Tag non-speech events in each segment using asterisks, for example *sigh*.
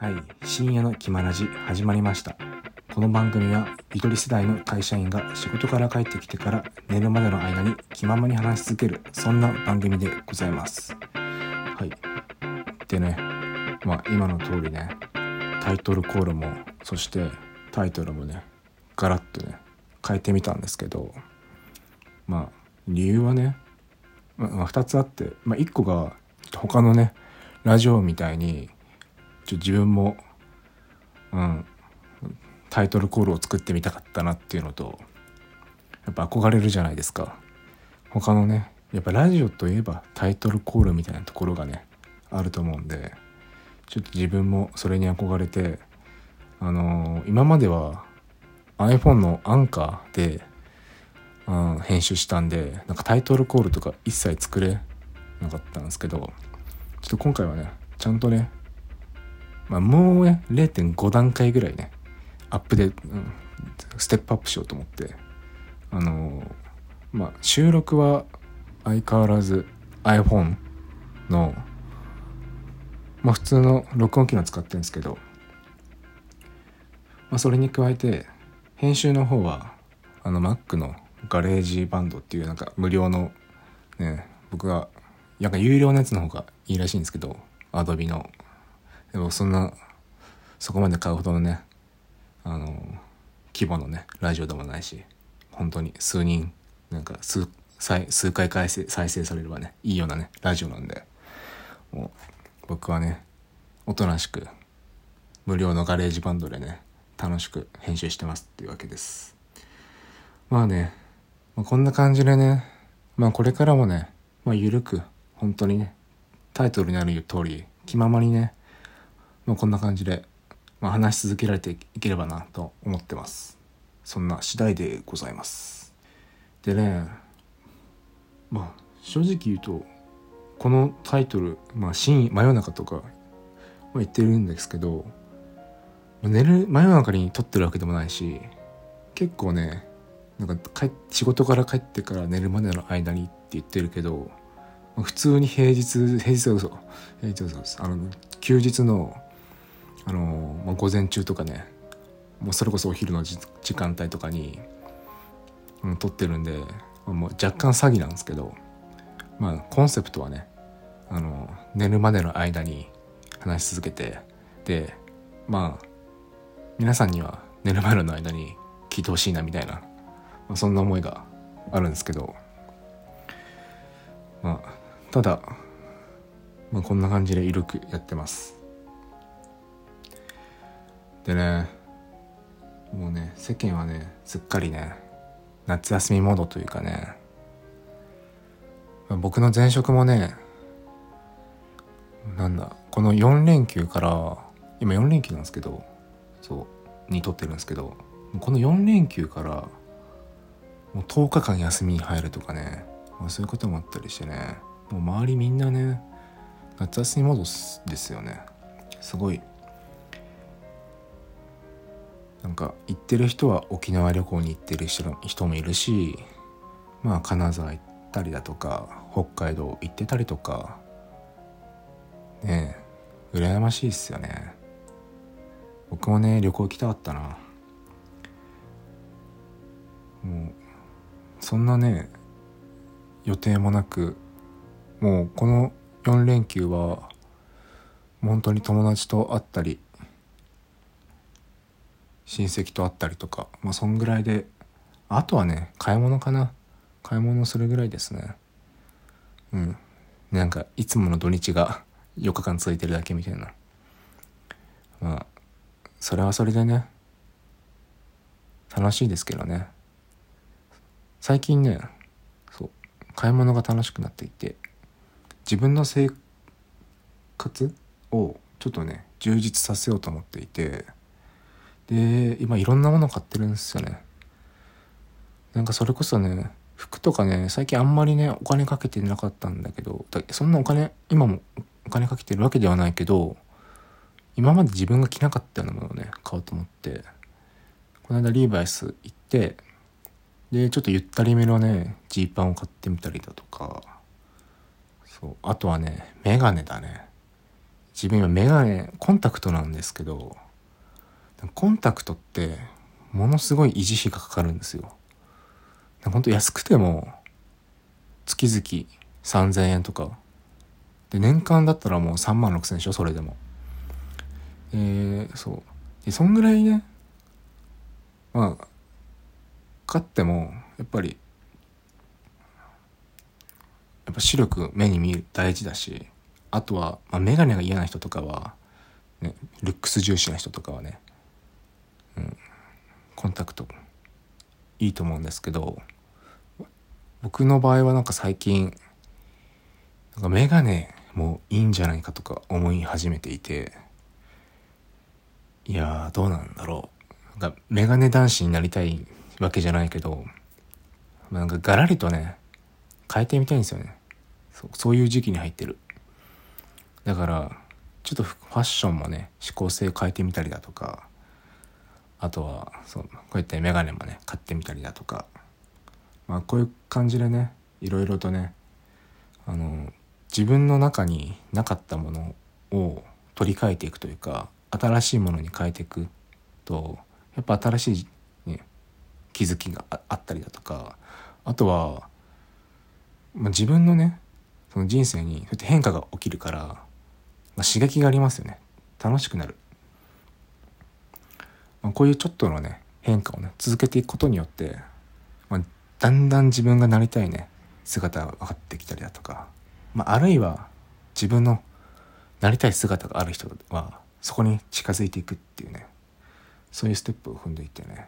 はい、深夜の気まラジ始まりました。この番組はゆとり世代の会社員が仕事から帰ってきてから寝るまでの間に気ままに話し続けるそんな番組でございます。はい。でね、まあ今の通りね、タイトルコールもそしてタイトルもね、ガラッとね変えてみたんですけど、まあ理由はね、まあ、2つあって、まあ、1個が他のねラジオみたいにちょ自分も、うん、タイトルコールを作ってみたかったなっていうのとやっぱ憧れるじゃないですか。他のねやっぱラジオといえばタイトルコールみたいなところがねあると思うんでちょっと自分もそれに憧れてあのー今までは iPhone のアンカーでうん、編集したんでなんかタイトルコールとか一切作れなかったんですけどちょっと今回はねちゃんとね、まあ、もうね0.5段階ぐらいねアップで、うん、ステップアップしようと思ってあのーまあ収録は相変わらず iPhone のまあ普通の録音機能使ってるんですけど、まあ、それに加えて編集の方はあの Mac のGarageBand っていうなんか無料のね僕がなんか有料のやつの方がいいらしいんですけど Adobe の。でもそんなそこまで買うほどのねあの規模のねラジオでもないし本当に数人なんか数数回再生再生されればねいいようなねラジオなんでもう僕はねおとなしく無料の GarageBand でね楽しく編集してますっていうわけです。まあね、まあ、こんな感じでねまあこれからもねまあ緩く本当にねタイトルにある通り気ままにねまあこんな感じで、まあ、話し続けられていければなと思ってます。そんな次第でございます。でねまあ正直言うとこのタイトル「まあ、深真夜中」とか、まあ、言ってるんですけど寝る真夜中に撮ってるわけでもないし結構ねなんか帰仕事から帰ってから寝るまでの間にって言ってるけどまあ普通に平日平日は嘘平日は嘘ですあの休日のあの、まあ、午前中とかねもうそれこそお昼の時間帯とかに、うん、撮ってるんでもう若干詐欺なんですけどまあコンセプトはねあの寝るまでの間に話し続けてでまあ皆さんには寝るまでの間に聞いてほしいなみたいな、まあ、そんな思いがあるんですけどまあただ、まあ、こんな感じで緩くやってます。でねもうね世間はねすっかりね夏休みモードというかね僕の前職もねなんだこの4連休から今4連休なんですけどそうにとってるんですけどこの4連休からもう10日間休みに入るとかね、まあ、そういうこともあったりしてねもう周りみんなね夏休みモードですよね。すごいなんか行ってる人は沖縄旅行に行ってる人人もいるしまあ金沢行ったりだとか北海道行ってたりとかねえ羨ましいっすよね。僕もね旅行行きたかったな。もうそんなね予定もなくもうこの4連休は本当に友達と会ったり親戚と会ったりとかまあそんぐらいであとはね買い物かな。買い物するぐらいですね。うん。なんかいつもの土日が *laughs* 4日間続いてるだけみたいな。まあそれはそれでね楽しいですけどね。最近ねそう買い物が楽しくなっていて自分の生活をちょっとね充実させようと思っていてで今いろんなもの買ってるんですよね。なんかそれこそね服とかね最近あんまりねお金かけてなかったんだけどそんなお金今もお金かけてるわけではないけど今まで自分が着なかったようなものをね買おうと思ってこの間リーバイス行ってでちょっとゆったりめのねジーパンを買ってみたりだとかそうあとはねメガネだね。自分今メガネコンタクトなんですけどコンタクトってものすごい維持費がかかるんですよ。ほんと安くても月々3000円とか。で年間だったらもう3万6000円でしょそれでも。えー、そう。でそんぐらいねまあかってもやっぱりやっぱ視力目に見る大事だしあとは、まあ、眼鏡が嫌な人とかは、ね、ルックス重視な人とかはね、コンタクト。いいと思うんですけど僕の場合はなんか最近なんか眼鏡もいいんじゃないかとか思い始めていていやどうなんだろう。なんか眼鏡男子になりたいわけじゃないけどなんかガラリとね変えてみたいんですよね。そうそういう時期に入ってる。だからちょっとファッションもね指向性変えてみたりだとかあとはそうこうやって眼鏡もね買ってみたりだとか。まあこういう感じでねいろいろとねあの自分の中になかったものを取り替えていくというか新しいものに変えていくとやっぱ新しい、ね、気づきがあったりだとか。あとは、まあ、自分のねその人生にそうやって変化が起きるから、まあ、刺激がありますよね。楽しくなる、まあ、こういうちょっとのね変化をね続けていくことによって、まあ、だんだん自分がなりたいね姿が分かってきたりだとかまあ、あるいは自分のなりたい姿がある人はそこに近づいていくっていうねそういうステップを踏んでいってねなん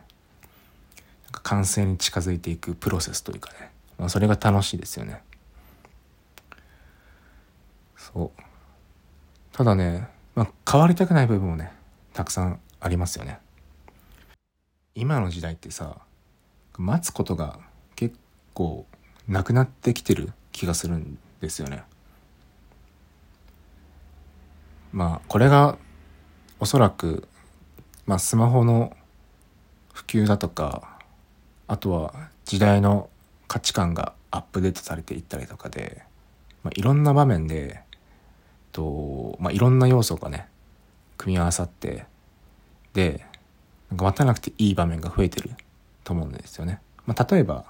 か完成に近づいていくプロセスというかね、まあ、それが楽しいですよね。そう。ただね、まあ、変わりたくない部分もねたくさんありますよね。今の時代ってさ待つことが結構なくなってきてる気がするんですよね。まあこれがおそらく、まあ、スマホの普及だとかあとは時代の価値観がアップデートされていったりとかで、まあ、いろんな場面でと、まあ、いろんな要素がね組み合わさってでなんか待たなくていい場面が増えてると思うんですよね。まあ、例えば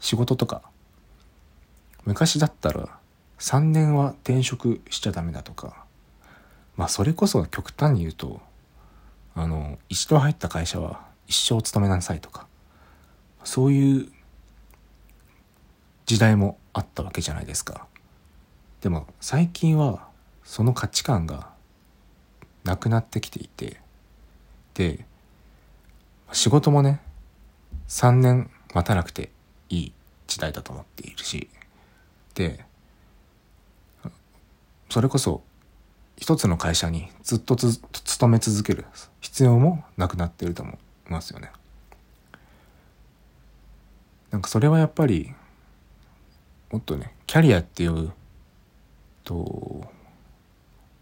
仕事とか。昔だったら3年は転職しちゃダメだとか。まあそれこそ極端に言うとあの一度入った会社は一生勤めなさいとか。そういう時代もあったわけじゃないですか。でも最近はその価値観がなくなってきていて。で仕事もね3年待たなくていい時代だと思っているしでそれこそ一つの会社にずっと勤め続ける必要もなくなってると思いますよね。なんかそれはやっぱりもっとねキャリアっていうと、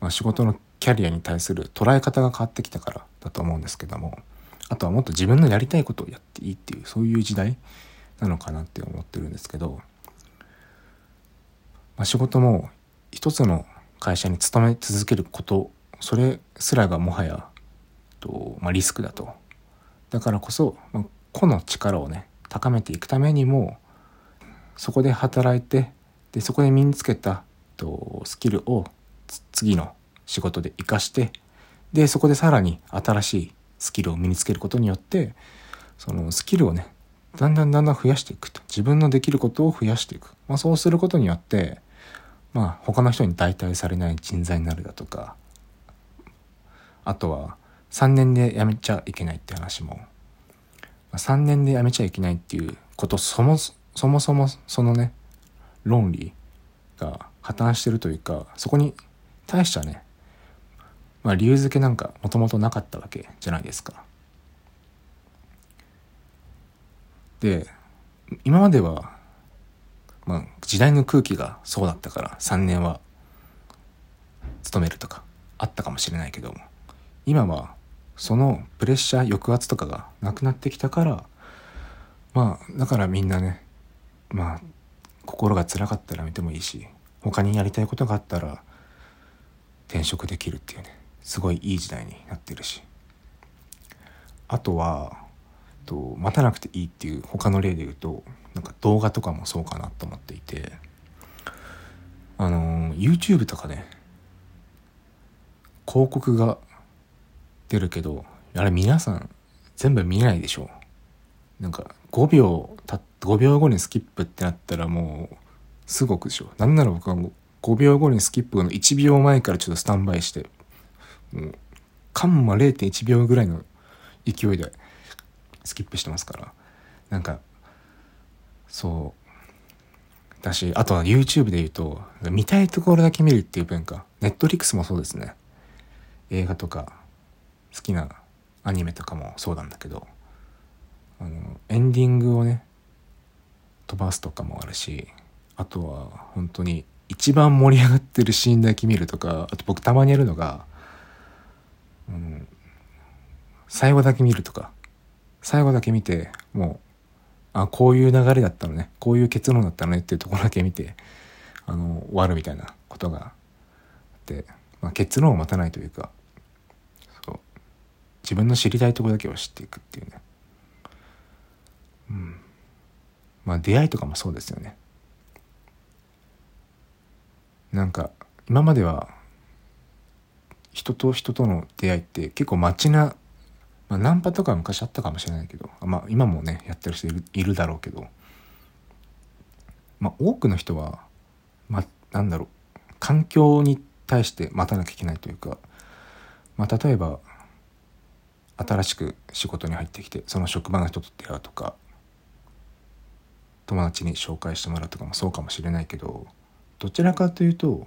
まあ、仕事のキャリアに対する捉え方が変わってきたからだと思うんですけどもあとはもっと自分のやりたいことをやっていいっていうそういう時代なのかなって思ってるんですけど、まあ、仕事も一つの会社に勤め続けることそれすらがもはやと、まあ、リスクだと。だからこそ、まあ、個の力をね高めていくためにもそこで働いてでそこで身につけたとスキルを次の仕事で生かしてでそこでさらに新しいスキルを身につけることによってそのスキルをねだんだんだんだん増やしていくと。自分のできることを増やしていく、まあ、そうすることによってまあ他の人に代替されない人材になるだとかあとは3年で辞めちゃいけないって話も。3年で辞めちゃいけないっていうことそもそもそもそのね論理が破綻してるというかそこに対してはねまあ理由付けなんかもともとなかったわけじゃないですか。で今まではまあ、時代の空気がそうだったから3年は勤めるとかあったかもしれないけども今はそのプレッシャー抑圧とかがなくなってきたからまあだからみんなねまあ心が辛かったら見てもいいし他にやりたいことがあったら転職できるっていうねすごいいい時代になってるし。あとはと待たなくていいっていう他の例で言うとなんか動画とかもそうかなと思っていて。あの YouTube とかね広告が出るけどあれ皆さん全部見ないでしょ。なんか5秒た5秒後にスキップってなったらもうすごくでしょ。なんなら僕は5秒後にスキップの1秒前からちょっとスタンバイしてもうカンマ0.1秒ぐらいの勢いでスキップしてますから。なんかそう。だしあとは YouTube で言うと見たいところだけ見るっていう文化。Netflix もそうですね。映画とか好きなアニメとかもそうなんだけど。あのエンディングをね飛ばすとかもあるしあとは本当に一番盛り上がってるシーンだけ見るとかあと僕たまにやるのが、うん、最後だけ見るとか。最後だけ見てもうあこういう流れだったのね。こういう結論だったのね。っていうところだけ見てあの終わるみたいなことがあって、まあ、結論を待たないというかそう。自分の知りたいところだけを知っていくっていうね。うん。まあ出会いとかもそうですよね。なんか今までは人と人との出会いって結構街な、まあ、ナンパとか昔あったかもしれないけど、まあ、今もねやってる人いるだろうけど、まあ、多くの人は、ま、なんだろう環境に対して待たなきゃいけないというか、まあ、例えば新しく仕事に入ってきてその職場の人と出会うとか友達に紹介してもらうとかもそうかもしれないけどどちらかというと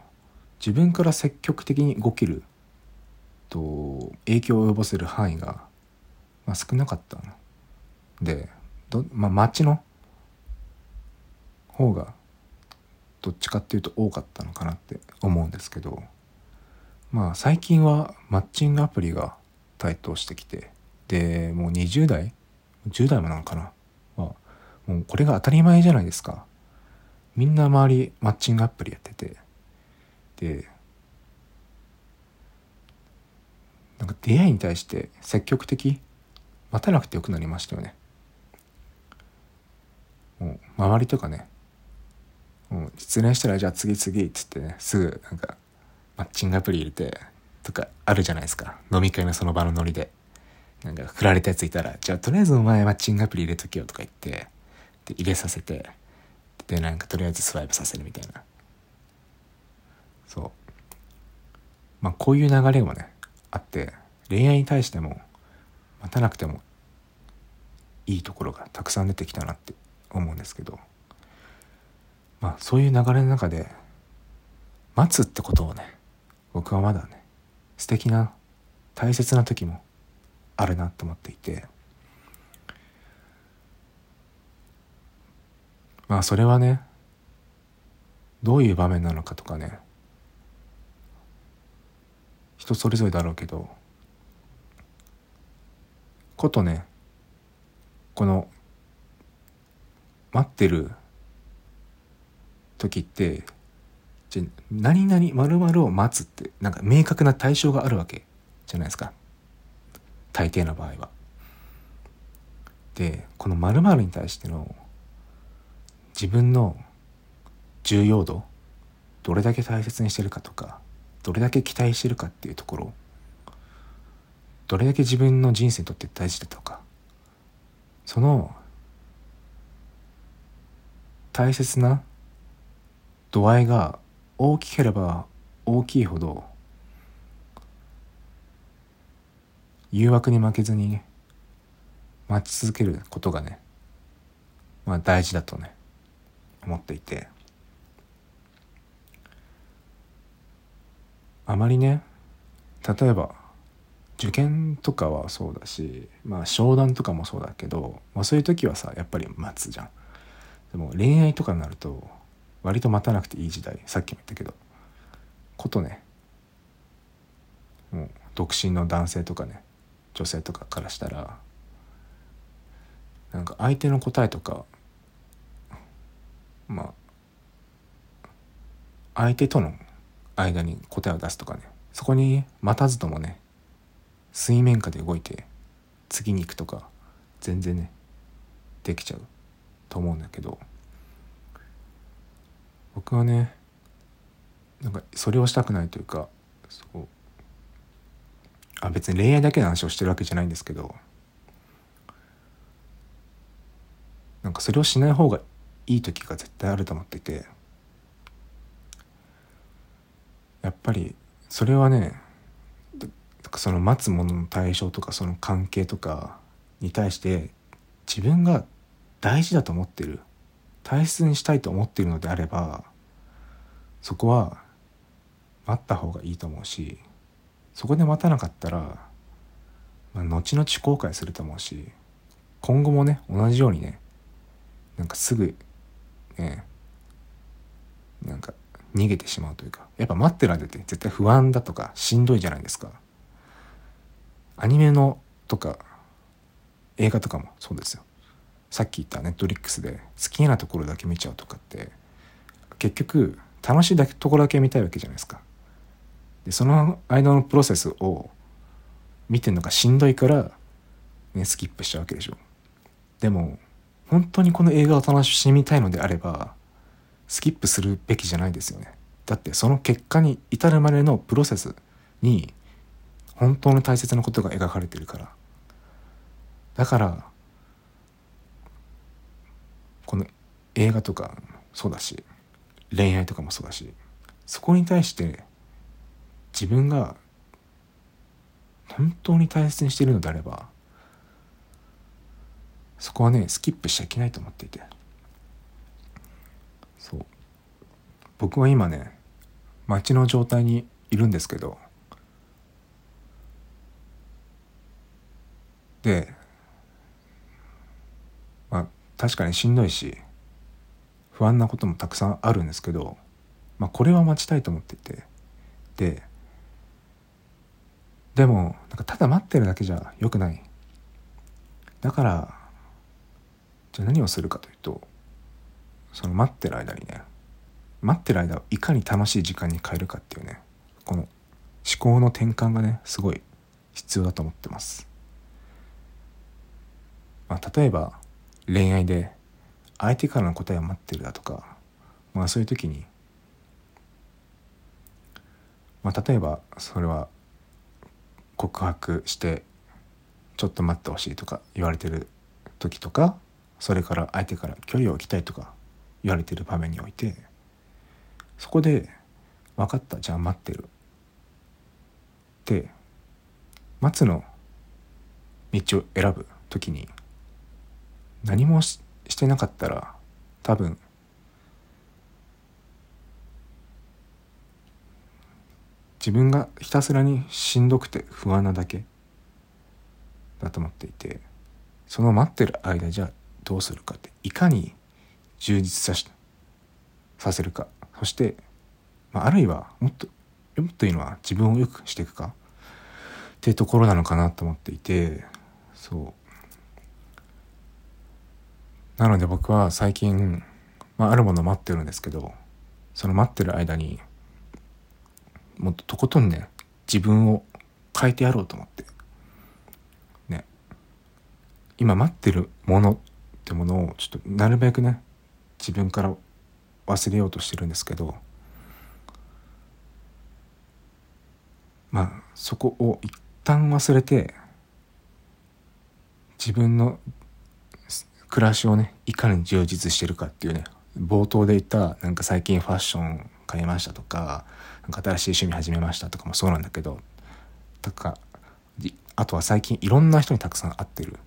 自分から積極的に動けると影響を及ぼせる範囲が、まあ、少なかったのでど、まあ、町の方がどっちかっていうと多かったのかなって思うんですけどまあ最近はマッチングアプリが台頭してきてでもう20代10代もなのかなはもうこれが当たり前じゃないですか。みんな周りマッチングアプリやってて。で、なんか出会いに対して積極的待たなくてよくなりましたよね。もう周りとかね、もう失恋したらじゃあ次々っつってね、すぐなんかマッチングアプリ入れてとかあるじゃないですか。飲み会のその場のノリで。なんか振られたやついたら、じゃあとりあえずお前マッチングアプリ入れとけよとか言って、で入れさせてでなんかとりあえずスワイプさせるみたいなそうまあこういう流れもねあって恋愛に対しても待たなくてもいいところがたくさん出てきたなって思うんですけどまあそういう流れの中で待つってことをね僕はまだね素敵な大切な時もあるなと思っていてまあそれはねどういう場面なのかとかね人それぞれだろうけどことねこの待ってる時ってじゃ何々〇〇を待つってなんか明確な対象があるわけじゃないですか大抵の場合は。でこの〇〇に対しての自分の重要度どれだけ大切にしてるかとかどれだけ期待してるかっていうところどれだけ自分の人生にとって大事だとかその大切な度合いが大きければ大きいほど誘惑に負けずに待ち続けることがねまあ大事だとね思っていて。あまりね例えば受験とかはそうだしまあ商談とかもそうだけど、まあ、そういう時はさやっぱり待つじゃん。でも恋愛とかになると割と待たなくていい時代さっきも言ったけど。ことね。もう独身の男性とかね女性とかからしたらなんか相手の答えとかまあ相手との間に答えを出すとかね。そこに待たずともね水面下で動いて次に行くとか全然ねできちゃうと思うんだけど僕はねなんかそれをしたくないというかそうあ別に恋愛だけの話をしてるわけじゃないんですけどなんかそれをしない方がいい時が絶対あると思っててやっぱりそれはねその待つものの対象とかその関係とかに対して自分が大事だと思ってる大切にしたいと思っているのであればそこは待った方がいいと思うしそこで待たなかったら、まあ、後々後悔すると思うし今後もね同じようにねなんかすぐねなんか逃げてしまうというかやっぱ待ってる間って絶対不安だとかしんどいじゃないですか。アニメのとか映画とかもそうですよ。さっき言ったネットリックスで好きなところだけ見ちゃうとかって結局楽しいだけところだけ見たいわけじゃないですか。でその間のプロセスを見てるのがしんどいから、ね、スキップしちゃうわけでしょ。でも本当にこの映画を楽しみたいのであればスキップするべきじゃないですよね。だってその結果に至るまでのプロセスに本当の大切なことが描かれてるから。だからこの映画とかそうだし恋愛とかもそうだしそこに対して自分が本当に大切にしているのであればそこはねスキップしちゃいけないと思っていて。そう。僕は今ね街の状態にいるんですけどでまあ確かにしんどいし不安なこともたくさんあるんですけど、まあ、これは待ちたいと思っていて。ででもなんかただ待ってるだけじゃよくない。だからじゃあ何をするかというとその待ってる間にね待ってる間をいかに楽しい時間に変えるかっていうねこの思考の転換がねすごい必要だと思ってます、まあ、例えば恋愛で相手からの答えを待ってるだとかまあそういう時にまあ例えばそれは告白してちょっと待ってほしいとか言われてる時とかそれから相手から距離を置きたいとか言われてる場面においてそこで「分かったじゃあ待ってる」って待つの道を選ぶ時に何もしてなかったら多分自分がひたすらにしんどくて不安なだけだと思っていてその待ってる間じゃどうするかっていかに充実さしさせるか。そして、まあ、あるいはもっともっといいのは自分を良くしていくかっていうところなのかなと思っていてそう。なので僕は最近、まあ、あるものを待ってるんですけどその待ってる間にもっととことんね自分を変えてやろうと思って。ね。今待ってるものってものをちょっとなるべくね自分から忘れようとしてるんですけどまあそこを一旦忘れて自分の暮らしをねいかに充実してるかっていうね冒頭で言ったなんか最近ファッション買いましたとかなんか新しい趣味始めましたとかもそうなんだけどとかあとは最近いろんな人にたくさん会ってる。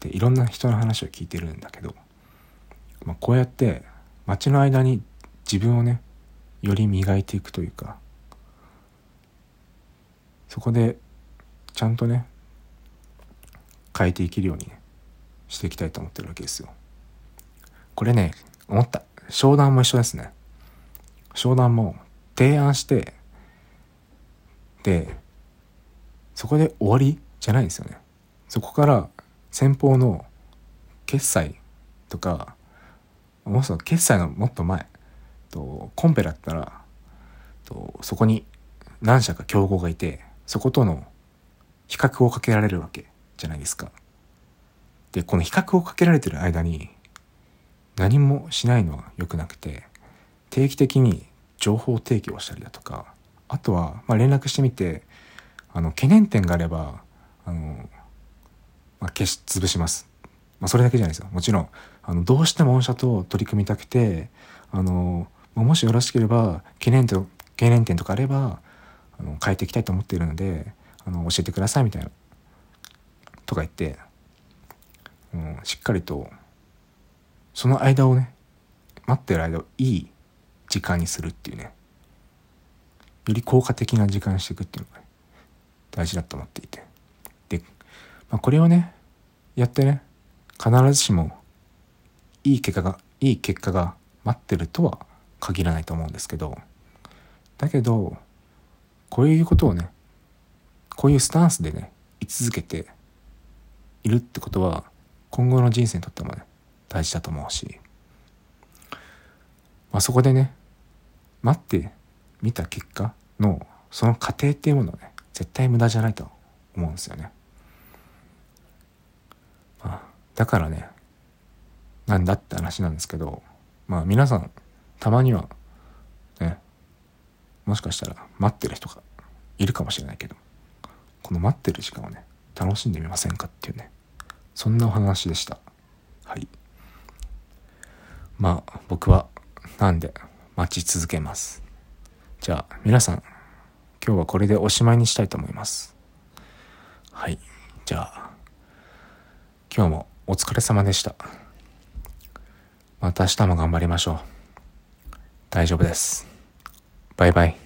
でいろんな人の話を聞いてるんだけど、まあ、こうやって街の間に自分をねより磨いていくというかそこでちゃんとね変えていけるようにねしていきたいと思ってるわけですよ。これね思った商談も一緒ですね。商談も提案してでそこで終わりじゃないですよねそこから先方の決済とかもうその決済のもっと前とコンペだったらとそこに何社か競合がいてそことの比較をかけられるわけじゃないですか。でこの比較をかけられてる間に何もしないのは良くなくて定期的に情報提供をしたりだとかあとはま連絡してみてあの懸念点があればあの、まあ、消し潰します。まあ、それだけじゃないですよ。もちろんあのどうしても御社と取り組みたくてあのもしよろしければ懸念と懸念点とかあればあの変えていきたいと思っているのであの教えてくださいみたいなとか言って、うん、しっかりとその間をね待ってる間をいい時間にするっていうねより効果的な時間にしていくっていうのが、ね、大事だと思っていて。で、まあ、これをねやってね必ずしもいい結果がいい結果が待ってるとは限らないと思うんですけどだけどこういうことをねこういうスタンスでね居続けているってことは今後の人生にとってもね大事だと思うし、まあ、そこでね待ってみた結果のその過程っていうものはね絶対無駄じゃないと思うんですよね。まあ、だからねなんだって話なんですけどまあ皆さんたまにはねもしかしたら待ってる人がいるかもしれないけどこの待ってる時間をね楽しんでみませんかっていうねそんなお話でした。はい。まあ僕はなんで待ち続けます。じゃあ皆さん今日はこれでおしまいにしたいと思います。はい。じゃあ今日もお疲れ様でした。また明日も頑張りましょう。大丈夫です。バイバイ。